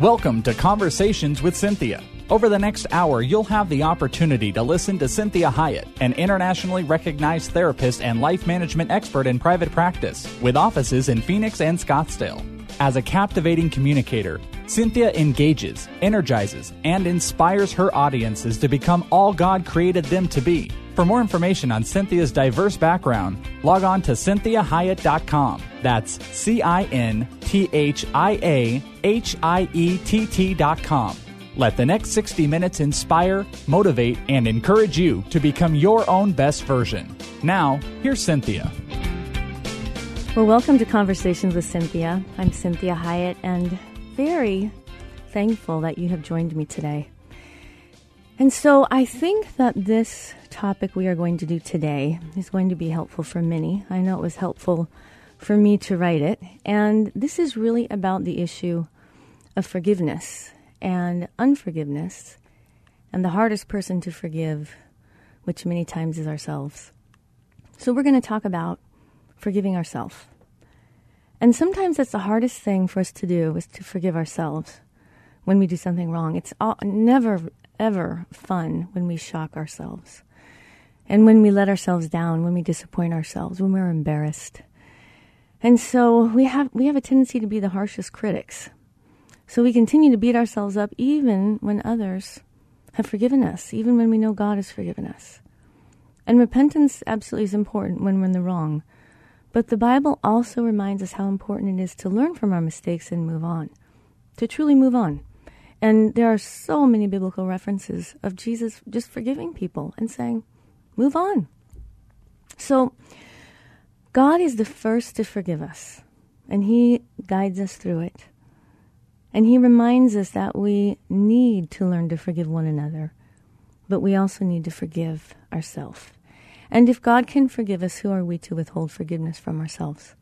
Welcome to Conversations with Cynthia. Over the next hour, you'll have the opportunity to listen to Cinthia Hiett, an internationally recognized therapist and life management expert in private practice, with offices in Phoenix and Scottsdale. As a captivating communicator, Cinthia engages, energizes, and inspires her audiences to become all God created them to be. For more information on Cinthia's diverse background, log on to cinthiahiett.com. That's C I N T H I A H I E T T.com. Let the next 60 minutes inspire, motivate, and encourage you to become your own best version. Now, here's Cinthia. Well, welcome to Conversations with Cynthia. I'm Cinthia Hiett and very thankful that you have joined me today. And so I think that this topic we are going to do today is going to be helpful for many. I know it was helpful for me to write it. And this is really about the issue of forgiveness and unforgiveness and the hardest person to forgive, which many times is ourselves. So we're going to talk about forgiving ourselves. And sometimes that's the hardest thing for us to do is to forgive ourselves when we do something wrong. It's all, never ever fun when we shock ourselves. And when we let ourselves down, when we disappoint ourselves, when we're embarrassed. And so we have we have a tendency to be the harshest critics. So we continue to beat ourselves up even when others have forgiven us, even when we know God has forgiven us. And repentance absolutely is important when we're in the wrong. But the Bible also reminds us how important it is to learn from our mistakes and move on, to truly move on. And there are so many biblical references of Jesus just forgiving people and saying, move on. So, God is the first to forgive us, and He guides us through it. And He reminds us that we need to learn to forgive one another, but we also need to forgive ourselves. And if God can forgive us, who are we to withhold forgiveness from ourselves?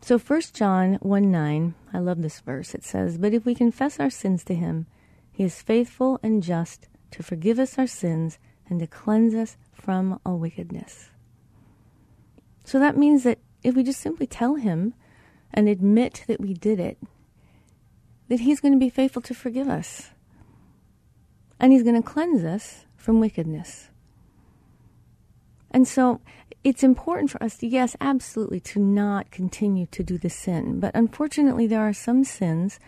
So 1 John 1 9, I love this verse. It says, But if we confess our sins to him, he is faithful and just to forgive us our sins and to cleanse us from all wickedness. So that means that if we just simply tell him and admit that we did it, that he's going to be faithful to forgive us. And he's going to cleanse us from wickedness. And so it's important for us to, yes, absolutely, to not continue to do the sin. But unfortunately, there are some sins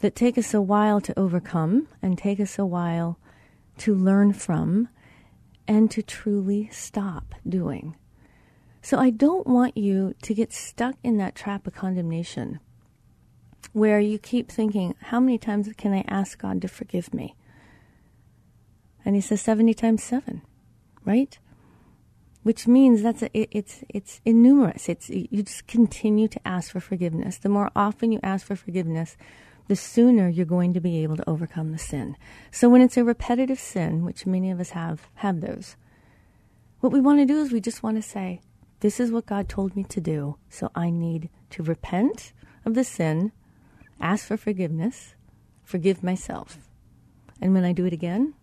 that take us a while to overcome and take us a while to learn from and to truly stop doing. So I don't want you to get stuck in that trap of condemnation where you keep thinking, how many times can I ask God to forgive me? And he says 70 times 7, right? Which means that's a, it, it's it's innumerous. It's you just continue to ask for forgiveness. The more often you ask for forgiveness, the sooner you're going to be able to overcome the sin. So when it's a repetitive sin, which many of us have have those, what we want to do is we just want to say, "This is what God told me to do, so I need to repent of the sin, ask for forgiveness, forgive myself, and when I do it again,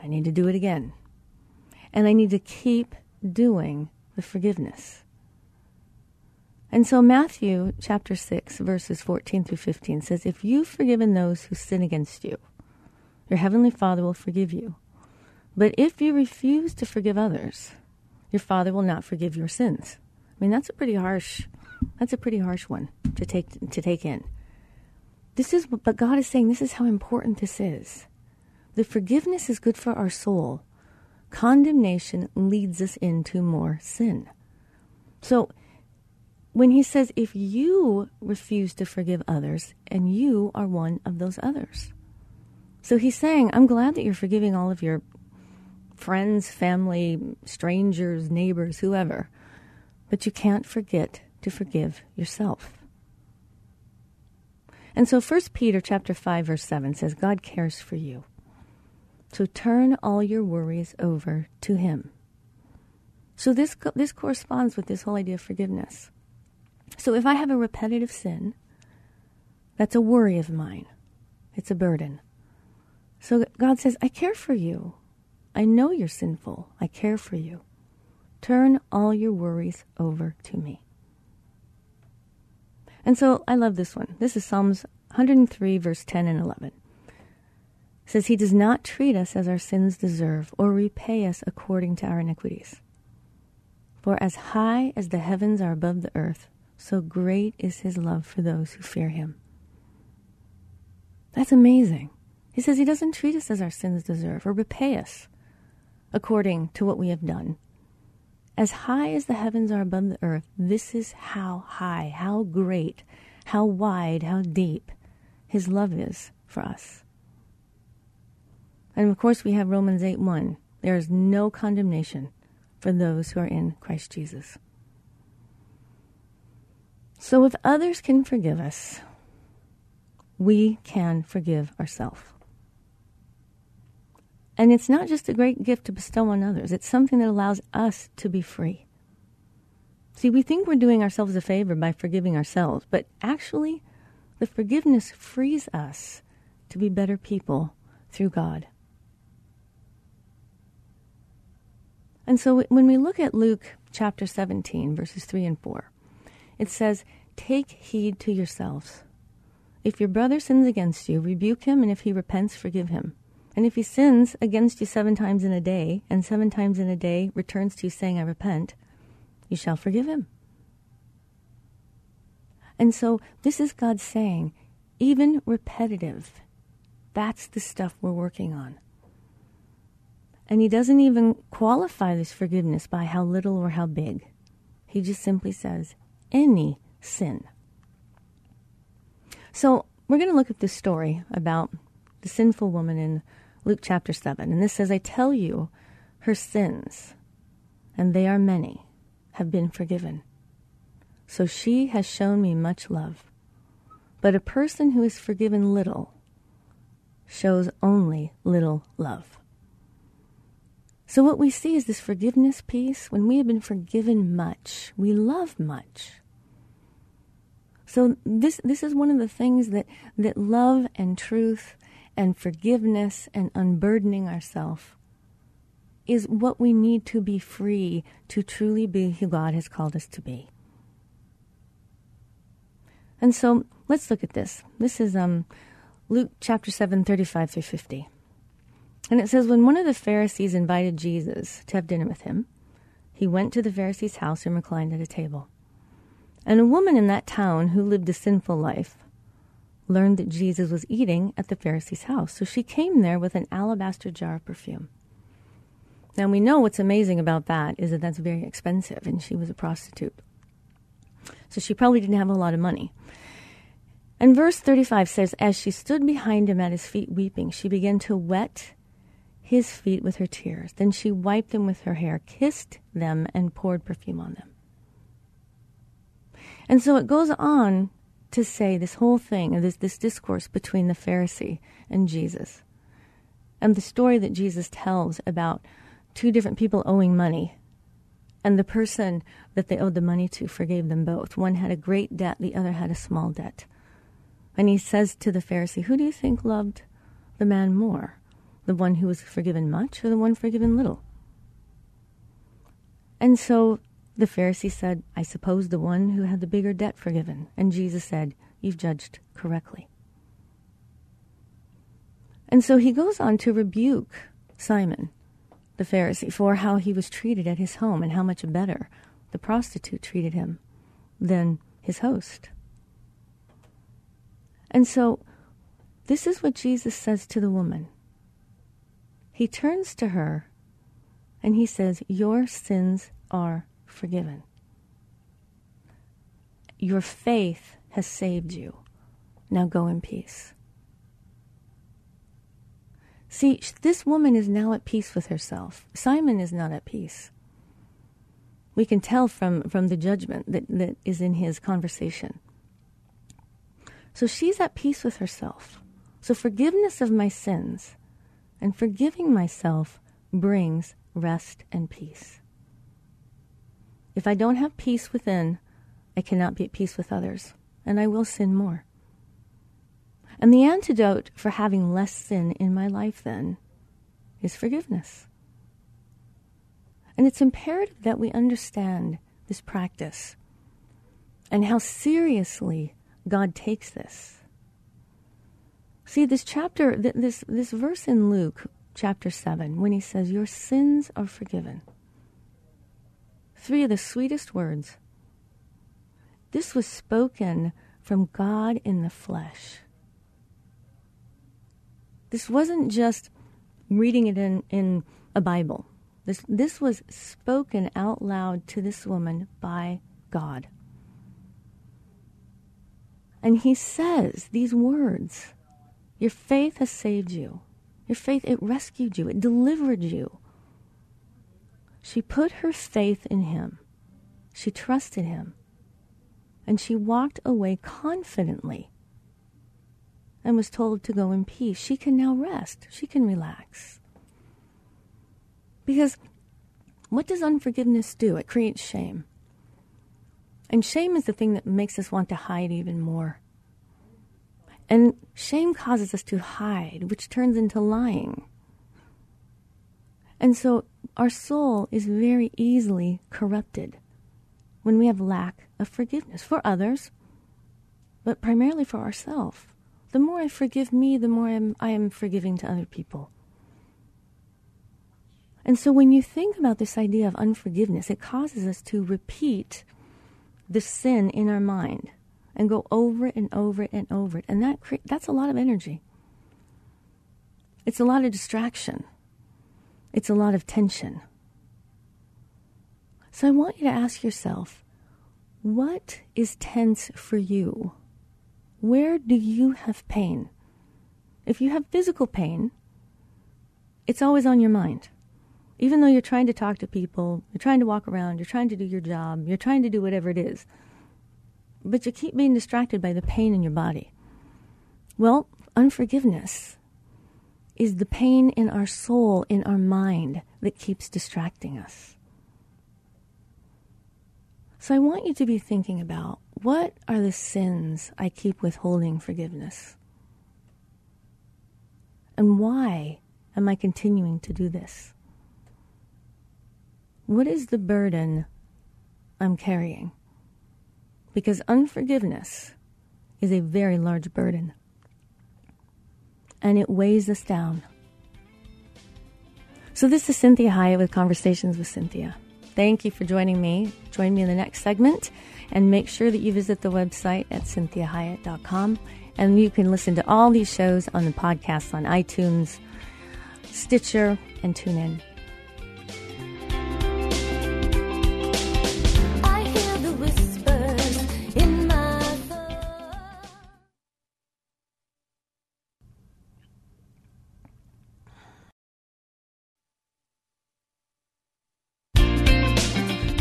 I need to do it again." And I need to keep doing the forgiveness. And so Matthew chapter 6 verses 14 through 15 says if you've forgiven those who sin against you your heavenly Father will forgive you. But if you refuse to forgive others your Father will not forgive your sins. I mean that's a pretty harsh that's a pretty harsh one to take to take in. This is but God is saying this is how important this is. The forgiveness is good for our soul condemnation leads us into more sin. So when he says, if you refuse to forgive others, and you are one of those others. So he's saying, I'm glad that you're forgiving all of your friends, family, strangers, neighbors, whoever, but you can't forget to forgive yourself. And so 1 Peter chapter 5 verse 7 says God cares for you. So turn all your worries over to him. So this this corresponds with this whole idea of forgiveness. So if I have a repetitive sin, that's a worry of mine. It's a burden. So God says, I care for you. I know you're sinful. I care for you. Turn all your worries over to me. And so I love this one. This is Psalms 103, verse 10 and 11. Says, He does not treat us as our sins deserve or repay us according to our iniquities. For as high as the heavens are above the earth, so great is his love for those who fear him. That's amazing. He says he doesn't treat us as our sins deserve or repay us according to what we have done. As high as the heavens are above the earth, this is how high, how great, how wide, how deep his love is for us. And of course, we have Romans 8 1. There is no condemnation for those who are in Christ Jesus. So if others can forgive us, we can forgive ourselves. And it's not just a great gift to bestow on others, it's something that allows us to be free. See, we think we're doing ourselves a favor by forgiving ourselves, but actually, the forgiveness frees us to be better people through God. And so when we look at Luke chapter 17, verses 3 and 4, it says, Take heed to yourselves. If your brother sins against you, rebuke him, and if he repents, forgive him. And if he sins against you seven times in a day, and seven times in a day returns to you saying, I repent, you shall forgive him. And so this is God saying, even repetitive, that's the stuff we're working on. And he doesn't even qualify this forgiveness by how little or how big. He just simply says, any sin. So we're going to look at this story about the sinful woman in Luke chapter 7. And this says, I tell you, her sins, and they are many, have been forgiven. So she has shown me much love. But a person who is forgiven little shows only little love. So, what we see is this forgiveness piece. When we have been forgiven much, we love much. So this this is one of the things that that love and truth and forgiveness and unburdening ourselves is what we need to be free to truly be who God has called us to be. And so let's look at this. This is um, Luke chapter 7, 35 through 50. And it says, When one of the Pharisees invited Jesus to have dinner with him, he went to the Pharisee's house and reclined at a table. And a woman in that town who lived a sinful life learned that Jesus was eating at the Pharisee's house. So she came there with an alabaster jar of perfume. Now we know what's amazing about that is that that's very expensive, and she was a prostitute. So she probably didn't have a lot of money. And verse 35 says, As she stood behind him at his feet weeping, she began to wet his feet with her tears. Then she wiped them with her hair, kissed them, and poured perfume on them. And so it goes on to say this whole thing, this, this discourse between the Pharisee and Jesus, and the story that Jesus tells about two different people owing money. And the person that they owed the money to forgave them both. One had a great debt, the other had a small debt. And he says to the Pharisee, Who do you think loved the man more? The one who was forgiven much or the one forgiven little? And so the Pharisee said, I suppose the one who had the bigger debt forgiven. And Jesus said, You've judged correctly. And so he goes on to rebuke Simon, the Pharisee, for how he was treated at his home and how much better the prostitute treated him than his host. And so this is what Jesus says to the woman. He turns to her and he says, Your sins are forgiven. Your faith has saved you. Now go in peace. See, this woman is now at peace with herself. Simon is not at peace. We can tell from, from the judgment that, that is in his conversation. So she's at peace with herself. So forgiveness of my sins and forgiving myself brings rest and peace. If I don't have peace within, I cannot be at peace with others, and I will sin more. And the antidote for having less sin in my life then is forgiveness. And it's imperative that we understand this practice and how seriously God takes this. See, this chapter, this, this verse in Luke chapter 7, when he says, Your sins are forgiven. Three of the sweetest words. This was spoken from God in the flesh. This wasn't just reading it in, in a Bible. This, this was spoken out loud to this woman by God. And he says these words Your faith has saved you. Your faith, it rescued you, it delivered you. She put her faith in him, she trusted him, and she walked away confidently and was told to go in peace. She can now rest, she can relax. Because what does unforgiveness do? It creates shame. And shame is the thing that makes us want to hide even more. And shame causes us to hide, which turns into lying. And so our soul is very easily corrupted when we have lack of forgiveness for others, but primarily for ourselves. The more I forgive me, the more I'm, I am forgiving to other people. And so when you think about this idea of unforgiveness, it causes us to repeat the sin in our mind and go over it and over it and over it. And that cre- that's a lot of energy. It's a lot of distraction. It's a lot of tension. So I want you to ask yourself what is tense for you? Where do you have pain? If you have physical pain, it's always on your mind. Even though you're trying to talk to people, you're trying to walk around, you're trying to do your job, you're trying to do whatever it is, but you keep being distracted by the pain in your body. Well, unforgiveness is the pain in our soul, in our mind, that keeps distracting us. So I want you to be thinking about what are the sins I keep withholding forgiveness? And why am I continuing to do this? What is the burden I'm carrying? Because unforgiveness is a very large burden and it weighs us down. So, this is Cinthia Hiett with Conversations with Cynthia. Thank you for joining me. Join me in the next segment and make sure that you visit the website at cinthiahiett.com. And you can listen to all these shows on the podcast on iTunes, Stitcher, and TuneIn.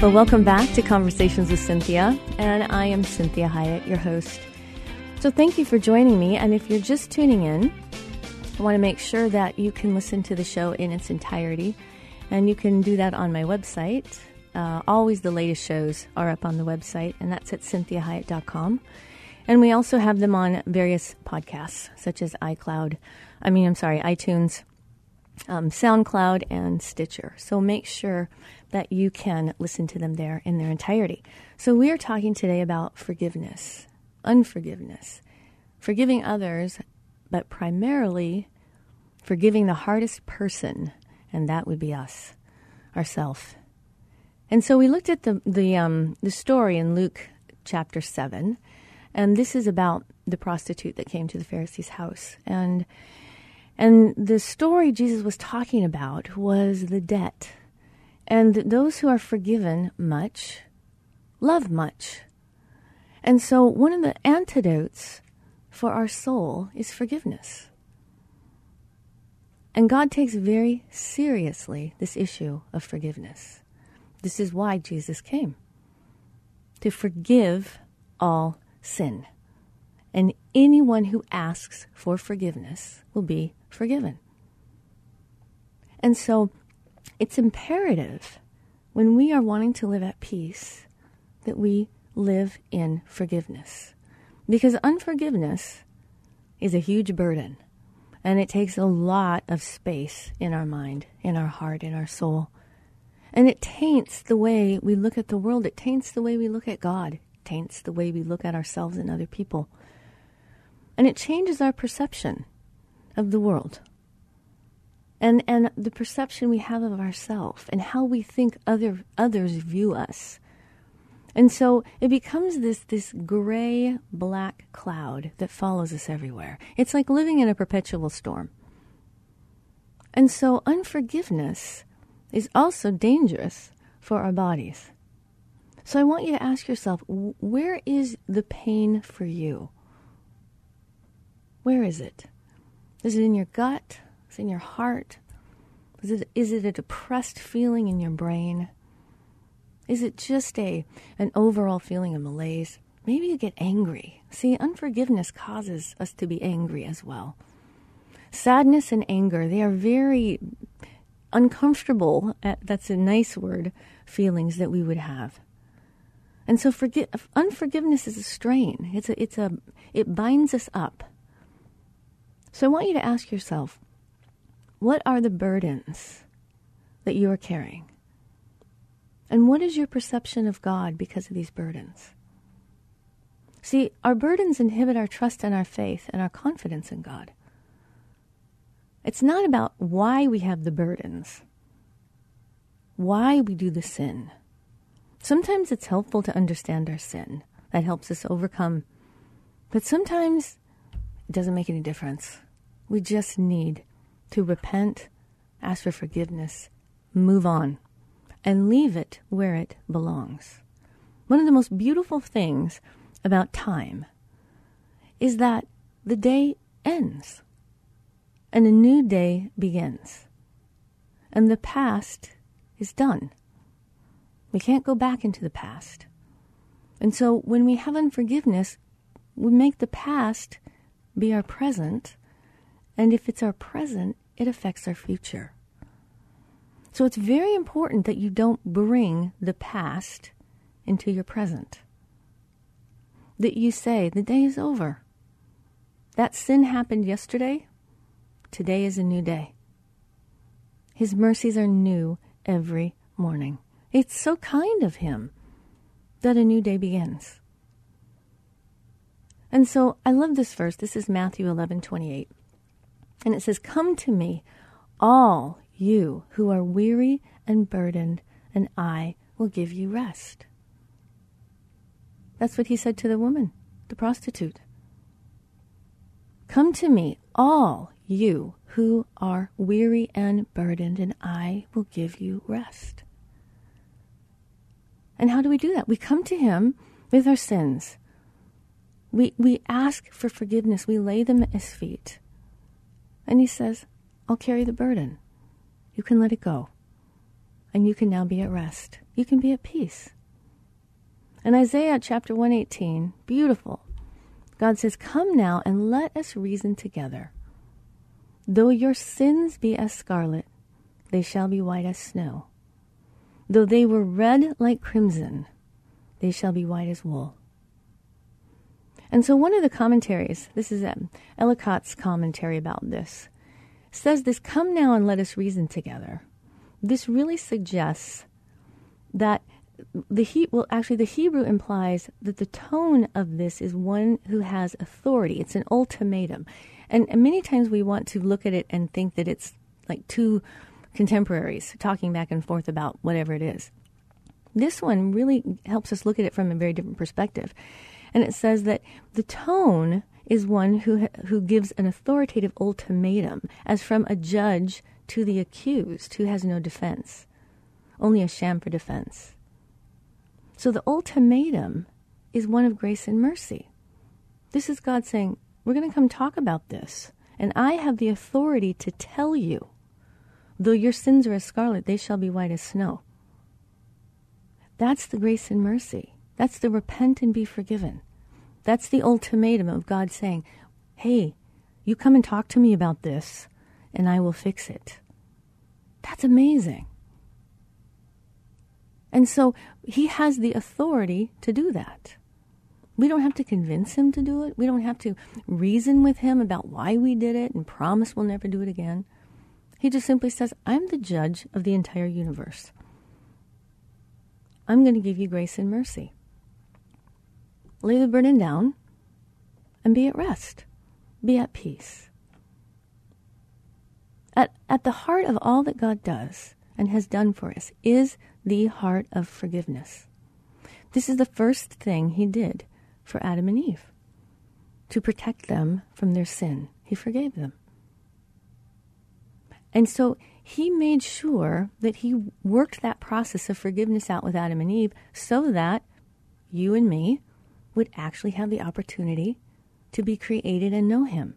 Well, welcome back to Conversations with Cynthia, and I am Cinthia Hiett, your host. So, thank you for joining me. And if you're just tuning in, I want to make sure that you can listen to the show in its entirety, and you can do that on my website. Uh, always the latest shows are up on the website, and that's at cinthiahiett.com. And we also have them on various podcasts, such as iCloud, I mean, I'm sorry, iTunes, um, SoundCloud, and Stitcher. So make sure that you can listen to them there in their entirety. So, we are talking today about forgiveness, unforgiveness, forgiving others, but primarily forgiving the hardest person, and that would be us, ourself. And so we looked at the the um, the story in Luke chapter seven, and this is about the prostitute that came to the Pharisee's house, and and the story Jesus was talking about was the debt and those who are forgiven much love much. And so, one of the antidotes for our soul is forgiveness. And God takes very seriously this issue of forgiveness. This is why Jesus came to forgive all sin. And anyone who asks for forgiveness will be forgiven. And so it's imperative when we are wanting to live at peace that we live in forgiveness. Because unforgiveness is a huge burden. And it takes a lot of space in our mind, in our heart, in our soul. And it taints the way we look at the world. It taints the way we look at God. It taints the way we look at ourselves and other people. And it changes our perception of the world. And, and the perception we have of ourselves and how we think other, others view us. And so it becomes this, this gray black cloud that follows us everywhere. It's like living in a perpetual storm. And so unforgiveness is also dangerous for our bodies. So I want you to ask yourself where is the pain for you? Where is it? Is it in your gut? Is it in your heart? Is it, is it a depressed feeling in your brain? Is it just a an overall feeling of malaise? Maybe you get angry. See, unforgiveness causes us to be angry as well. Sadness and anger, they are very uncomfortable, uh, that's a nice word, feelings that we would have. And so forgi- unforgiveness is a strain. It's a, it's a, it binds us up. So I want you to ask yourself, what are the burdens that you are carrying? And what is your perception of God because of these burdens? See, our burdens inhibit our trust and our faith and our confidence in God. It's not about why we have the burdens, why we do the sin. Sometimes it's helpful to understand our sin. That helps us overcome. But sometimes it doesn't make any difference. We just need to repent, ask for forgiveness, move on and leave it where it belongs. One of the most beautiful things about time is that the day ends and a new day begins. And the past is done. We can't go back into the past. And so when we have unforgiveness, we make the past be our present. And if it's our present, it affects our future. So it's very important that you don't bring the past into your present. That you say, the day is over. That sin happened yesterday. Today is a new day. His mercies are new every morning. It's so kind of him that a new day begins. And so I love this verse. This is Matthew 11 28. And it says, Come to me, all you who are weary and burdened, and I will give you rest. That's what he said to the woman, the prostitute. Come to me, all you who are weary and burdened, and I will give you rest. And how do we do that? We come to him with our sins. We, we ask for forgiveness. We lay them at his feet. And he says, I'll carry the burden you can let it go. And you can now be at rest. You can be at peace. In Isaiah chapter 118, beautiful. God says, Come now and let us reason together. Though your sins be as scarlet, they shall be white as snow. Though they were red like crimson, they shall be white as wool. And so, one of the commentaries, this is um, Ellicott's commentary about this, says this Come now and let us reason together. This really suggests that the he well actually the Hebrew implies that the tone of this is one who has authority. It's an ultimatum. And, and many times we want to look at it and think that it's like two contemporaries talking back and forth about whatever it is. This one really helps us look at it from a very different perspective. And it says that the tone is one who, who gives an authoritative ultimatum, as from a judge to the accused who has no defense, only a sham for defense. So the ultimatum is one of grace and mercy. This is God saying, We're going to come talk about this, and I have the authority to tell you, though your sins are as scarlet, they shall be white as snow. That's the grace and mercy. That's the repent and be forgiven. That's the ultimatum of God saying, hey, you come and talk to me about this, and I will fix it. That's amazing. And so he has the authority to do that. We don't have to convince him to do it. We don't have to reason with him about why we did it and promise we'll never do it again. He just simply says, I'm the judge of the entire universe. I'm going to give you grace and mercy. Lay the burden down and be at rest, be at peace. At, at the heart of all that God does and has done for us is the heart of forgiveness. This is the first thing He did for Adam and Eve to protect them from their sin. He forgave them. And so he made sure that he worked that process of forgiveness out with Adam and Eve so that you and me would actually have the opportunity to be created and know him.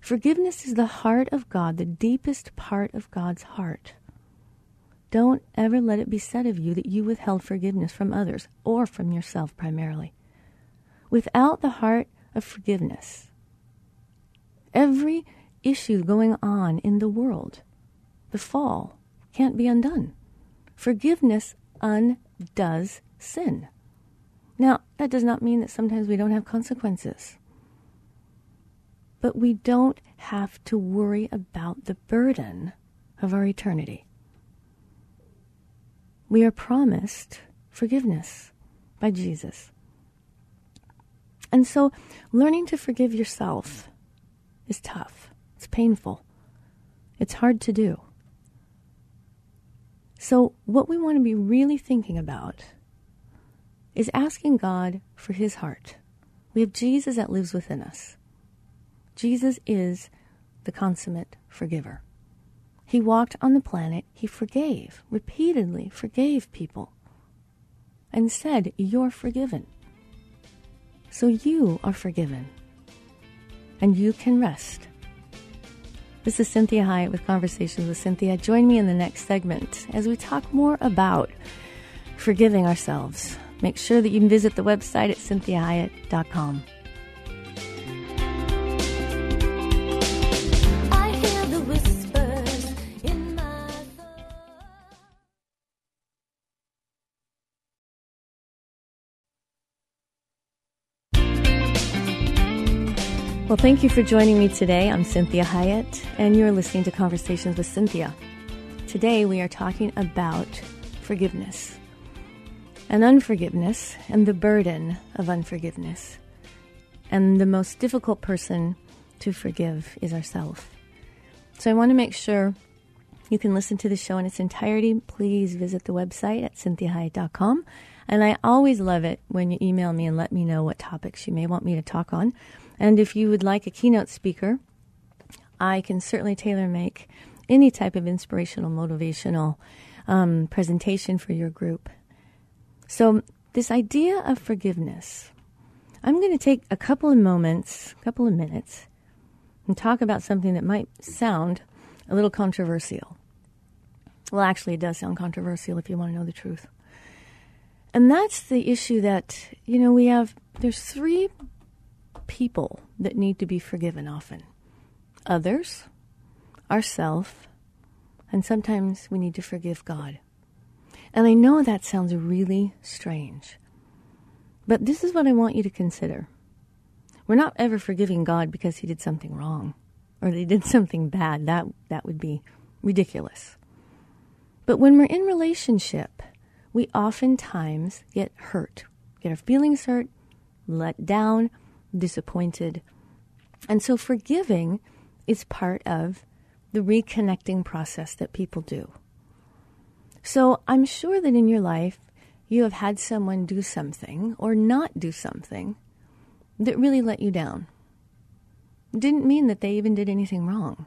Forgiveness is the heart of God, the deepest part of God's heart. Don't ever let it be said of you that you withheld forgiveness from others or from yourself primarily. Without the heart of forgiveness, every issue going on in the world, the fall, can't be undone. Forgiveness undoes sin. Now, that does not mean that sometimes we don't have consequences. But we don't have to worry about the burden of our eternity. We are promised forgiveness by Jesus. And so, learning to forgive yourself is tough. It's painful. It's hard to do. So, what we want to be really thinking about is asking God for his heart. We have Jesus that lives within us. Jesus is the consummate forgiver. He walked on the planet, he forgave, repeatedly forgave people, and said, You're forgiven. So you are forgiven. And you can rest. This is Cinthia Hiett with Conversations with Cynthia. Join me in the next segment as we talk more about forgiving ourselves. Make sure that you can visit the website at cinthiahiett.com. Well, thank you for joining me today. I'm Cinthia Hiett, and you're listening to Conversations with Cynthia. Today, we are talking about forgiveness and unforgiveness and the burden of unforgiveness. And the most difficult person to forgive is ourselves. So I want to make sure you can listen to the show in its entirety. Please visit the website at cinthiahiett.com. And I always love it when you email me and let me know what topics you may want me to talk on. And if you would like a keynote speaker, I can certainly tailor make any type of inspirational, motivational um, presentation for your group. So, this idea of forgiveness, I'm going to take a couple of moments, a couple of minutes, and talk about something that might sound a little controversial. Well, actually, it does sound controversial if you want to know the truth. And that's the issue that, you know, we have, there's three people that need to be forgiven often others, ourselves, and sometimes we need to forgive God. And I know that sounds really strange, but this is what I want you to consider. We're not ever forgiving God because he did something wrong or they did something bad. That, that would be ridiculous. But when we're in relationship, we oftentimes get hurt, get our feelings hurt, let down, disappointed. And so forgiving is part of the reconnecting process that people do. So I'm sure that in your life, you have had someone do something or not do something that really let you down. didn't mean that they even did anything wrong,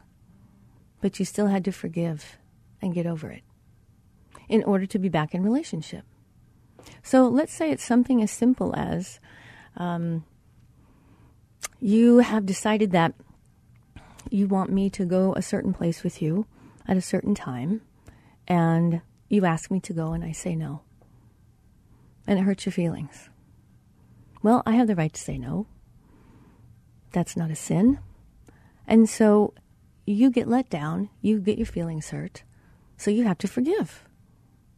but you still had to forgive and get over it in order to be back in relationship. So let's say it's something as simple as um, you have decided that you want me to go a certain place with you at a certain time, and you ask me to go, and I say no. and it hurts your feelings. Well, I have the right to say no. That's not a sin. And so you get let down, you get your feelings hurt, so you have to forgive.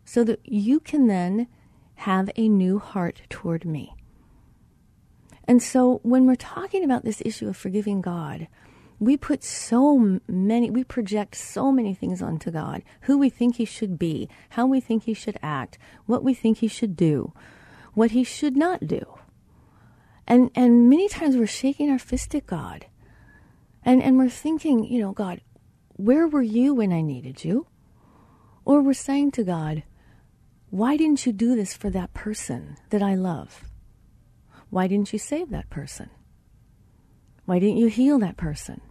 So that you can then have a new heart toward me. And so when we're talking about this issue of forgiving God, we put so many, we project so many things onto God who we think He should be, how we think He should act, what we think He should do, what He should not do. And, and many times we're shaking our fist at God. And, and we're thinking, you know, God, where were you when I needed you? Or we're saying to God, why didn't you do this for that person that I love? Why didn't you save that person? Why didn't you heal that person?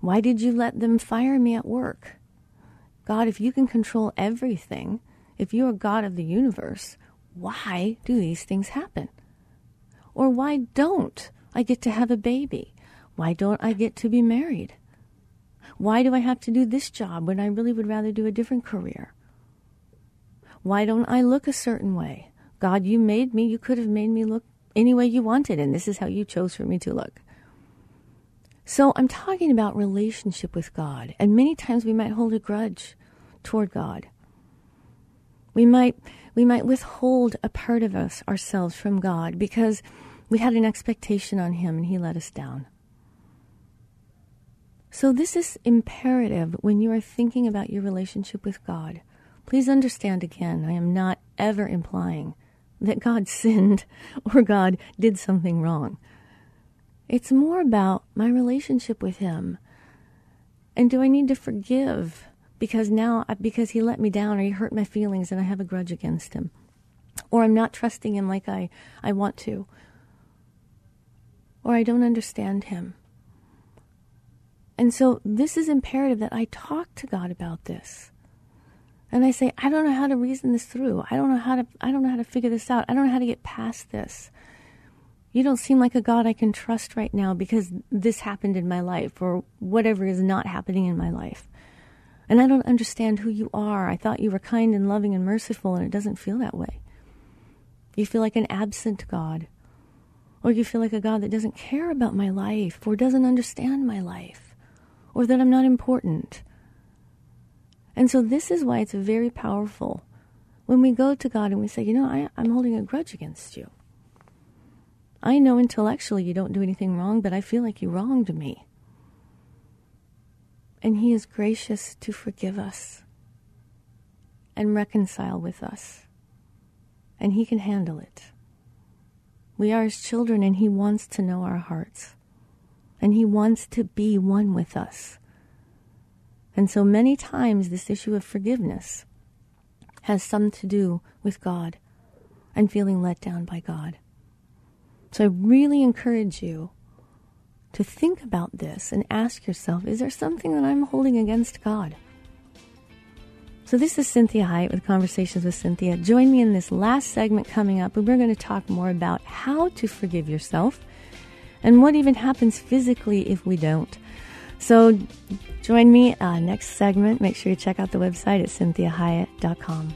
Why did you let them fire me at work? God, if you can control everything, if you are God of the universe, why do these things happen? Or why don't I get to have a baby? Why don't I get to be married? Why do I have to do this job when I really would rather do a different career? Why don't I look a certain way? God, you made me. You could have made me look any way you wanted, and this is how you chose for me to look. So I'm talking about relationship with God, and many times we might hold a grudge toward God. We might we might withhold a part of us ourselves from God because we had an expectation on him and he let us down. So this is imperative when you are thinking about your relationship with God. Please understand again, I am not ever implying that God sinned or God did something wrong. It's more about my relationship with Him. And do I need to forgive because now, because He let me down or He hurt my feelings and I have a grudge against Him? Or I'm not trusting Him like I, I want to? Or I don't understand Him? And so this is imperative that I talk to God about this. And I say, I don't know how to reason this through. I don't know how to I don't know how to figure this out. I don't know how to get past this. You don't seem like a God I can trust right now because this happened in my life or whatever is not happening in my life. And I don't understand who you are. I thought you were kind and loving and merciful, and it doesn't feel that way. You feel like an absent God. Or you feel like a God that doesn't care about my life or doesn't understand my life or that I'm not important and so this is why it's very powerful when we go to God and we say, you know, I, I'm holding a grudge against you. I know intellectually you don't do anything wrong, but I feel like you wronged me. And He is gracious to forgive us and reconcile with us. And He can handle it. We are His children, and He wants to know our hearts. And He wants to be one with us. And so many times, this issue of forgiveness has something to do with God and feeling let down by God. So I really encourage you to think about this and ask yourself is there something that I'm holding against God? So, this is Cinthia Hiett with Conversations with Cynthia. Join me in this last segment coming up, and we're going to talk more about how to forgive yourself and what even happens physically if we don't. So, Join me uh, next segment. Make sure you check out the website at cinthiahiett.com.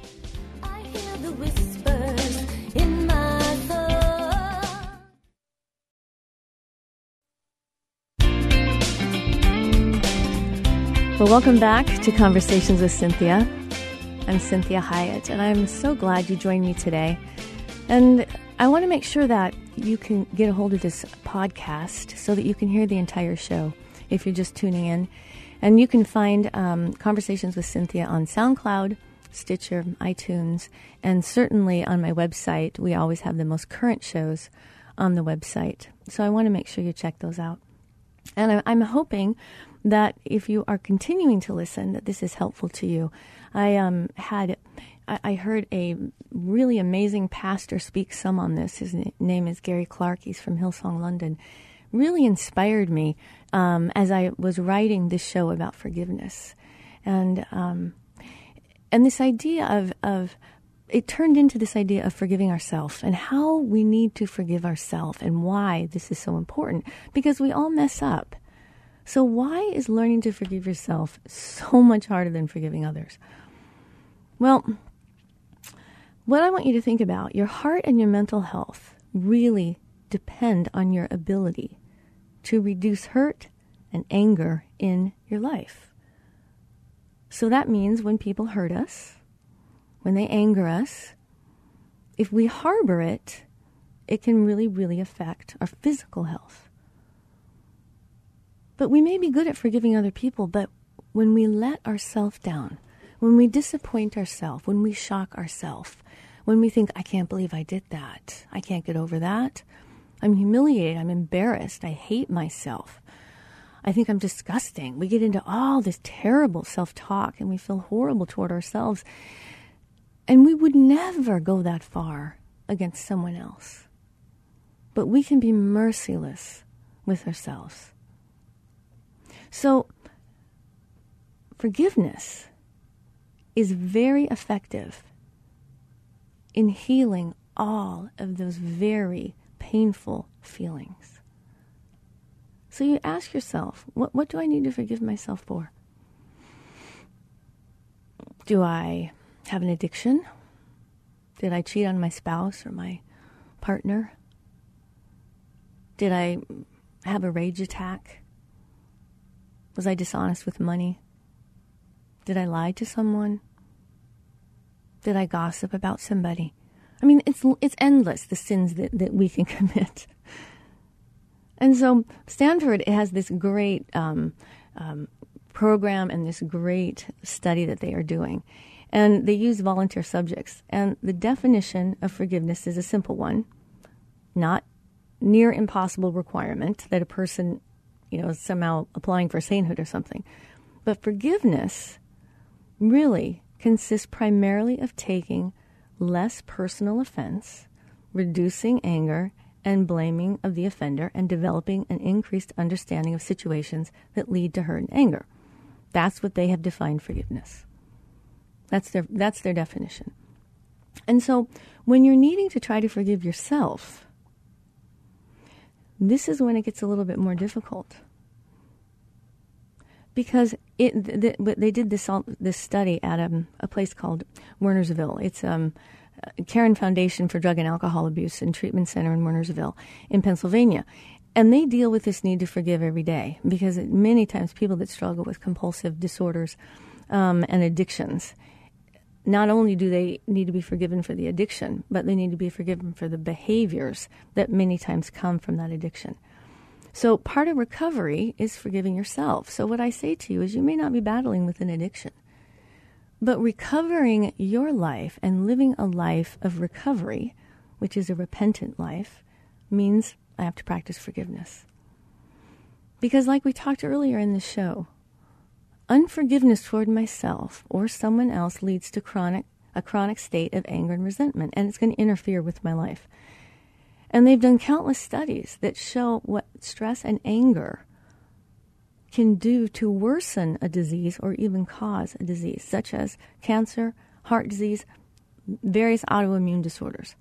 Well, welcome back to Conversations with Cynthia. I'm Cinthia Hiett, and I'm so glad you joined me today. And I want to make sure that you can get a hold of this podcast so that you can hear the entire show if you're just tuning in. And you can find um, Conversations with Cynthia on SoundCloud, Stitcher, iTunes, and certainly on my website. We always have the most current shows on the website. So I want to make sure you check those out. And I'm hoping that if you are continuing to listen, that this is helpful to you. I um, had, I heard a really amazing pastor speak some on this. His name is Gary Clarke. He's from Hillsong, London. Really inspired me um, as I was writing this show about forgiveness, and um, and this idea of of it turned into this idea of forgiving ourselves and how we need to forgive ourselves and why this is so important because we all mess up. So why is learning to forgive yourself so much harder than forgiving others? Well, what I want you to think about your heart and your mental health really depend on your ability to reduce hurt and anger in your life. So that means when people hurt us, when they anger us, if we harbor it, it can really, really affect our physical health. But we may be good at forgiving other people, but when we let ourselves down, when we disappoint ourselves, when we shock ourselves, when we think, I can't believe I did that, I can't get over that, I'm humiliated, I'm embarrassed, I hate myself, I think I'm disgusting. We get into all this terrible self talk and we feel horrible toward ourselves. And we would never go that far against someone else. But we can be merciless with ourselves. So, forgiveness is very effective in healing all of those very painful feelings. So you ask yourself, what, what do I need to forgive myself for? Do I have an addiction? Did I cheat on my spouse or my partner? Did I have a rage attack? Was I dishonest with money? Did I lie to someone? Did I gossip about somebody? I mean, it's it's endless the sins that, that we can commit. And so Stanford has this great um, um, program and this great study that they are doing. And they use volunteer subjects. And the definition of forgiveness is a simple one, not near impossible requirement that a person, you know, is somehow applying for sainthood or something. But forgiveness really consists primarily of taking less personal offense, reducing anger, and blaming of the offender and developing an increased understanding of situations that lead to hurt and anger. That's what they have defined forgiveness. That's their, that's their definition. And so when you're needing to try to forgive yourself, this is when it gets a little bit more difficult. Because it, the, the, they did this, this study at a, a place called Wernersville. It's um, Caron Foundation for Drug and Alcohol Abuse and Treatment Center in Wernersville in Pennsylvania. And they deal with this need to forgive every day because many times people that struggle with compulsive disorders um, and addictions, not only do they need to be forgiven for the addiction, but they need to be forgiven for the behaviors that many times come from that addiction. So part of recovery is forgiving yourself. So what I say to you is you may not be battling with an addiction but recovering your life and living a life of recovery, which is a repentant life, means I have to practice forgiveness. Because, like we talked earlier in the show, unforgiveness toward myself or someone else leads to chronic a chronic state of anger and resentment, and it's going to interfere with my life. And they've done countless studies that show what stress and anger can do to worsen a disease or even cause a disease, such as cancer, heart disease, various autoimmune disorders.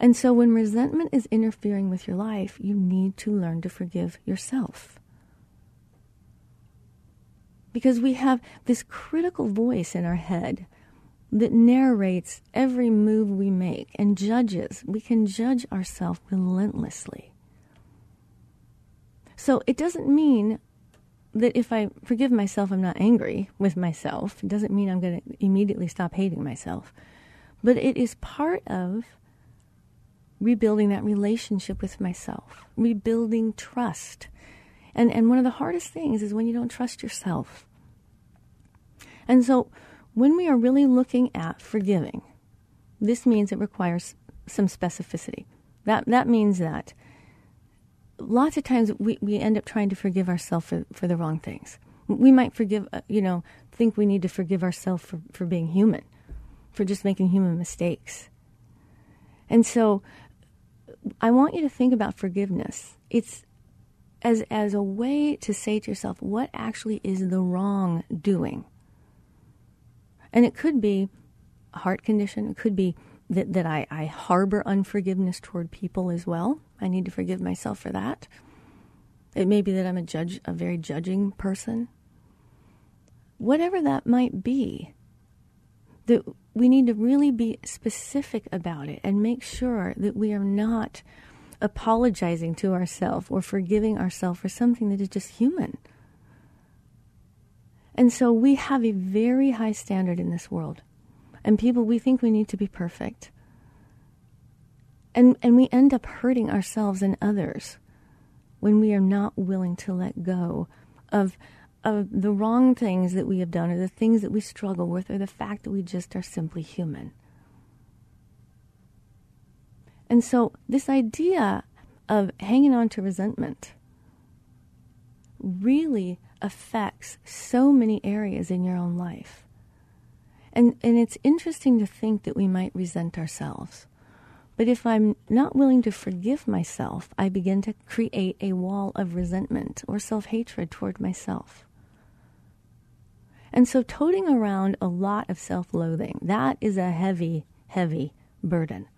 And so when resentment is interfering with your life, you need to learn to forgive yourself. Because we have this critical voice in our head that narrates every move we make and judges. We can judge ourselves relentlessly. So it doesn't mean that if I forgive myself, I'm not angry with myself. It doesn't mean I'm going to immediately stop hating myself. But it is part of rebuilding that relationship with myself, rebuilding trust. And, and one of the hardest things is when you don't trust yourself. And so when we are really looking at forgiving, this means it requires some specificity. That, that means that lots of times we, we end up trying to forgive ourselves for, for the wrong things. We might forgive, uh, you know, think we need to forgive ourselves for, for being human, for just making human mistakes. And so I want you to think about forgiveness. It's as, as a way to say to yourself, what actually is the wrong doing? And it could be a heart condition, it could be that, that I, I harbor unforgiveness toward people as well. I need to forgive myself for that. It may be that I'm a judge, a very judging person. Whatever that might be, that we need to really be specific about it and make sure that we are not apologizing to ourselves or forgiving ourselves for something that is just human. And so we have a very high standard in this world. And people, we think we need to be perfect. And, and we end up hurting ourselves and others when we are not willing to let go of, of the wrong things that we have done or the things that we struggle with or the fact that we just are simply human. And so, this idea of hanging on to resentment really affects so many areas in your own life. And, and it's interesting to think that we might resent ourselves. But if I'm not willing to forgive myself, I begin to create a wall of resentment or self hatred toward myself. And so, toting around a lot of self loathing, that is a heavy, heavy burden.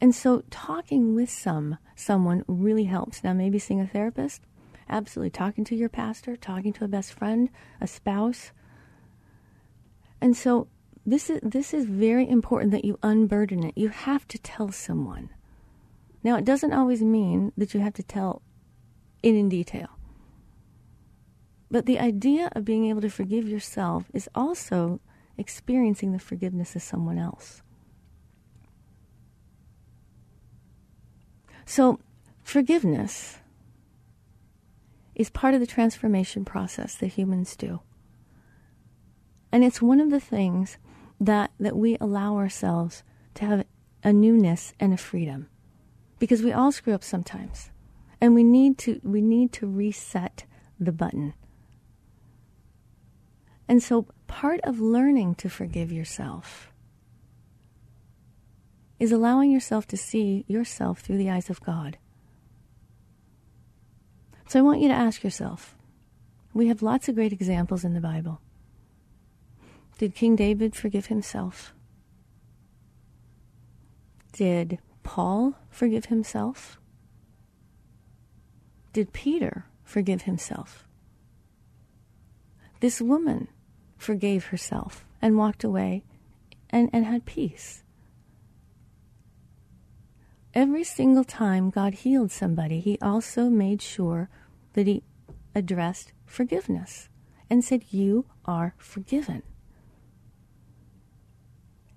And so talking with some someone really helps. Now maybe seeing a therapist, absolutely talking to your pastor, talking to a best friend, a spouse. And so this is this is very important that you unburden it. You have to tell someone. Now it doesn't always mean that you have to tell it in detail. But the idea of being able to forgive yourself is also experiencing the forgiveness of someone else. So, forgiveness is part of the transformation process that humans do. And it's one of the things that, that we allow ourselves to have a newness and a freedom. Because we all screw up sometimes. And we need to we need to reset the button. And so part of learning to forgive yourself is allowing yourself to see yourself through the eyes of God. So I want you to ask yourself we have lots of great examples in the Bible. Did King David forgive himself? Did Paul forgive himself? Did Peter forgive himself? This woman forgave herself and walked away and, and had peace. Every single time God healed somebody, he also made sure that he addressed forgiveness and said, You are forgiven.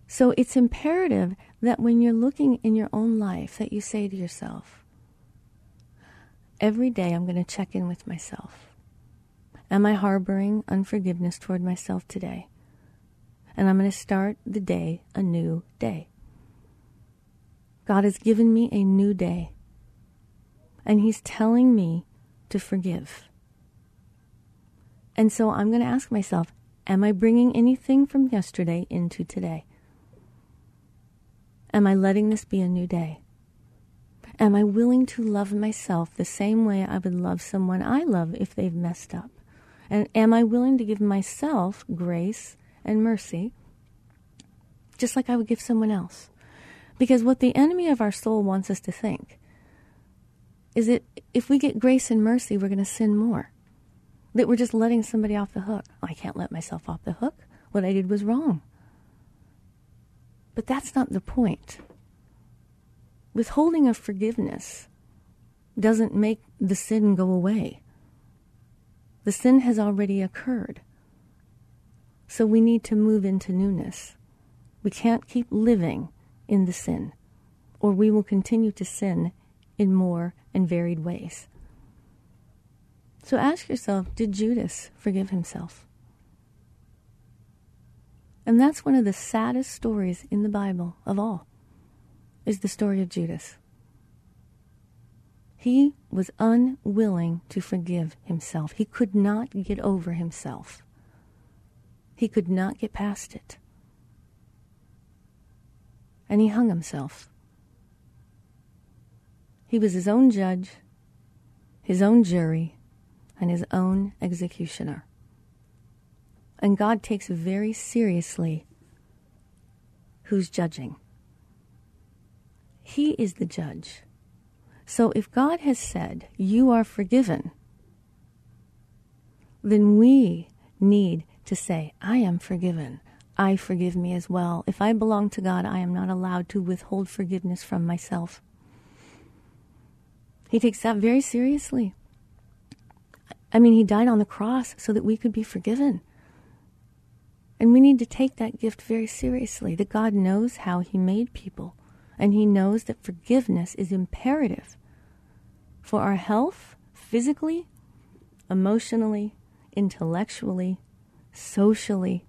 So it's imperative that when you're looking in your own life, that you say to yourself, Every day I'm going to check in with myself. Am I harboring unforgiveness toward myself today? And I'm going to start the day a new day. God has given me a new day. And He's telling me to forgive. And so I'm going to ask myself Am I bringing anything from yesterday into today? Am I letting this be a new day? Am I willing to love myself the same way I would love someone I love if they've messed up? And am I willing to give myself grace and mercy just like I would give someone else? Because what the enemy of our soul wants us to think is that if we get grace and mercy, we're going to sin more. That we're just letting somebody off the hook. Oh, I can't let myself off the hook. What I did was wrong. But that's not the point. Withholding of forgiveness doesn't make the sin go away. The sin has already occurred. So we need to move into newness. We can't keep living in the sin, or we will continue to sin in more and varied ways. So ask yourself did Judas forgive himself? And that's one of the saddest stories in the Bible of all, is the story of Judas. He was unwilling to forgive himself. He could not get over himself. He could not get past it and he hung himself. He was his own judge, his own jury, and his own executioner. And God takes very seriously who's judging. He is the judge. So if God has said, You are forgiven, then we need to say, I am forgiven. I forgive me as well. If I belong to God, I am not allowed to withhold forgiveness from myself. He takes that very seriously. I mean, he died on the cross so that we could be forgiven. And we need to take that gift very seriously that God knows how he made people. And he knows that forgiveness is imperative for our health, physically, emotionally, intellectually, socially.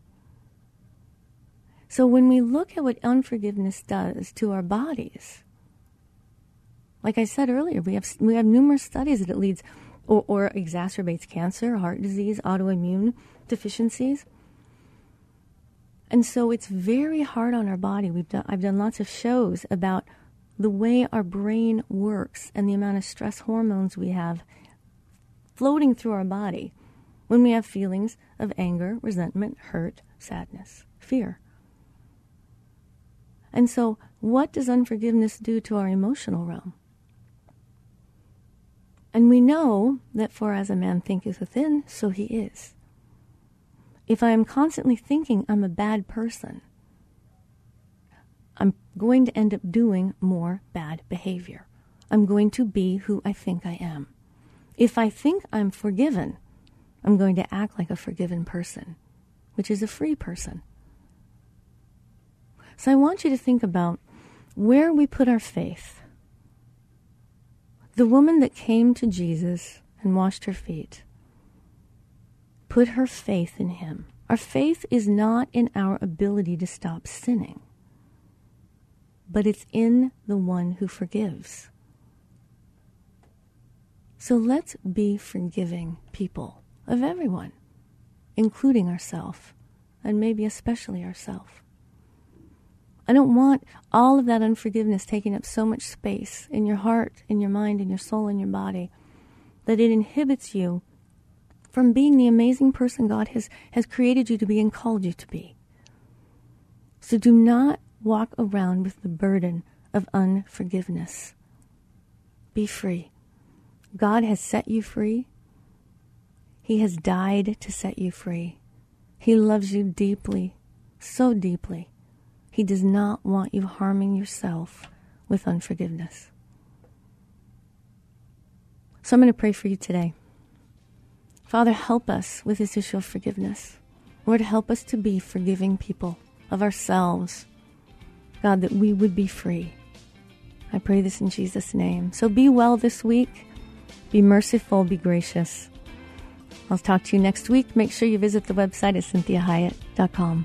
So when we look at what unforgiveness does to our bodies, like I said earlier, we have we have numerous studies that it leads or, or exacerbates cancer, heart disease, autoimmune deficiencies. And so it's very hard on our body. We've done, I've done lots of shows about the way our brain works and the amount of stress hormones we have floating through our body when we have feelings of anger, resentment, hurt, sadness, fear. And so, what does unforgiveness do to our emotional realm? And we know that for as a man thinketh within, so he is. If I am constantly thinking I'm a bad person, I'm going to end up doing more bad behavior. I'm going to be who I think I am. If I think I'm forgiven, I'm going to act like a forgiven person, which is a free person. So I want you to think about where we put our faith. The woman that came to Jesus and washed her feet put her faith in him. Our faith is not in our ability to stop sinning, but it's in the one who forgives. So let's be forgiving people of everyone, including ourselves, and maybe especially ourselves. I don't want all of that unforgiveness taking up so much space in your heart, in your mind, in your soul, in your body, that it inhibits you from being the amazing person God has, has created you to be and called you to be. So do not walk around with the burden of unforgiveness. Be free. God has set you free. He has died to set you free. He loves you deeply, so deeply. He does not want you harming yourself with unforgiveness. So I'm going to pray for you today. Father, help us with this issue of forgiveness. Lord, help us to be forgiving people of ourselves. God, that we would be free. I pray this in Jesus' name. So be well this week. Be merciful, be gracious. I'll talk to you next week. Make sure you visit the website at cinthiahiett.com.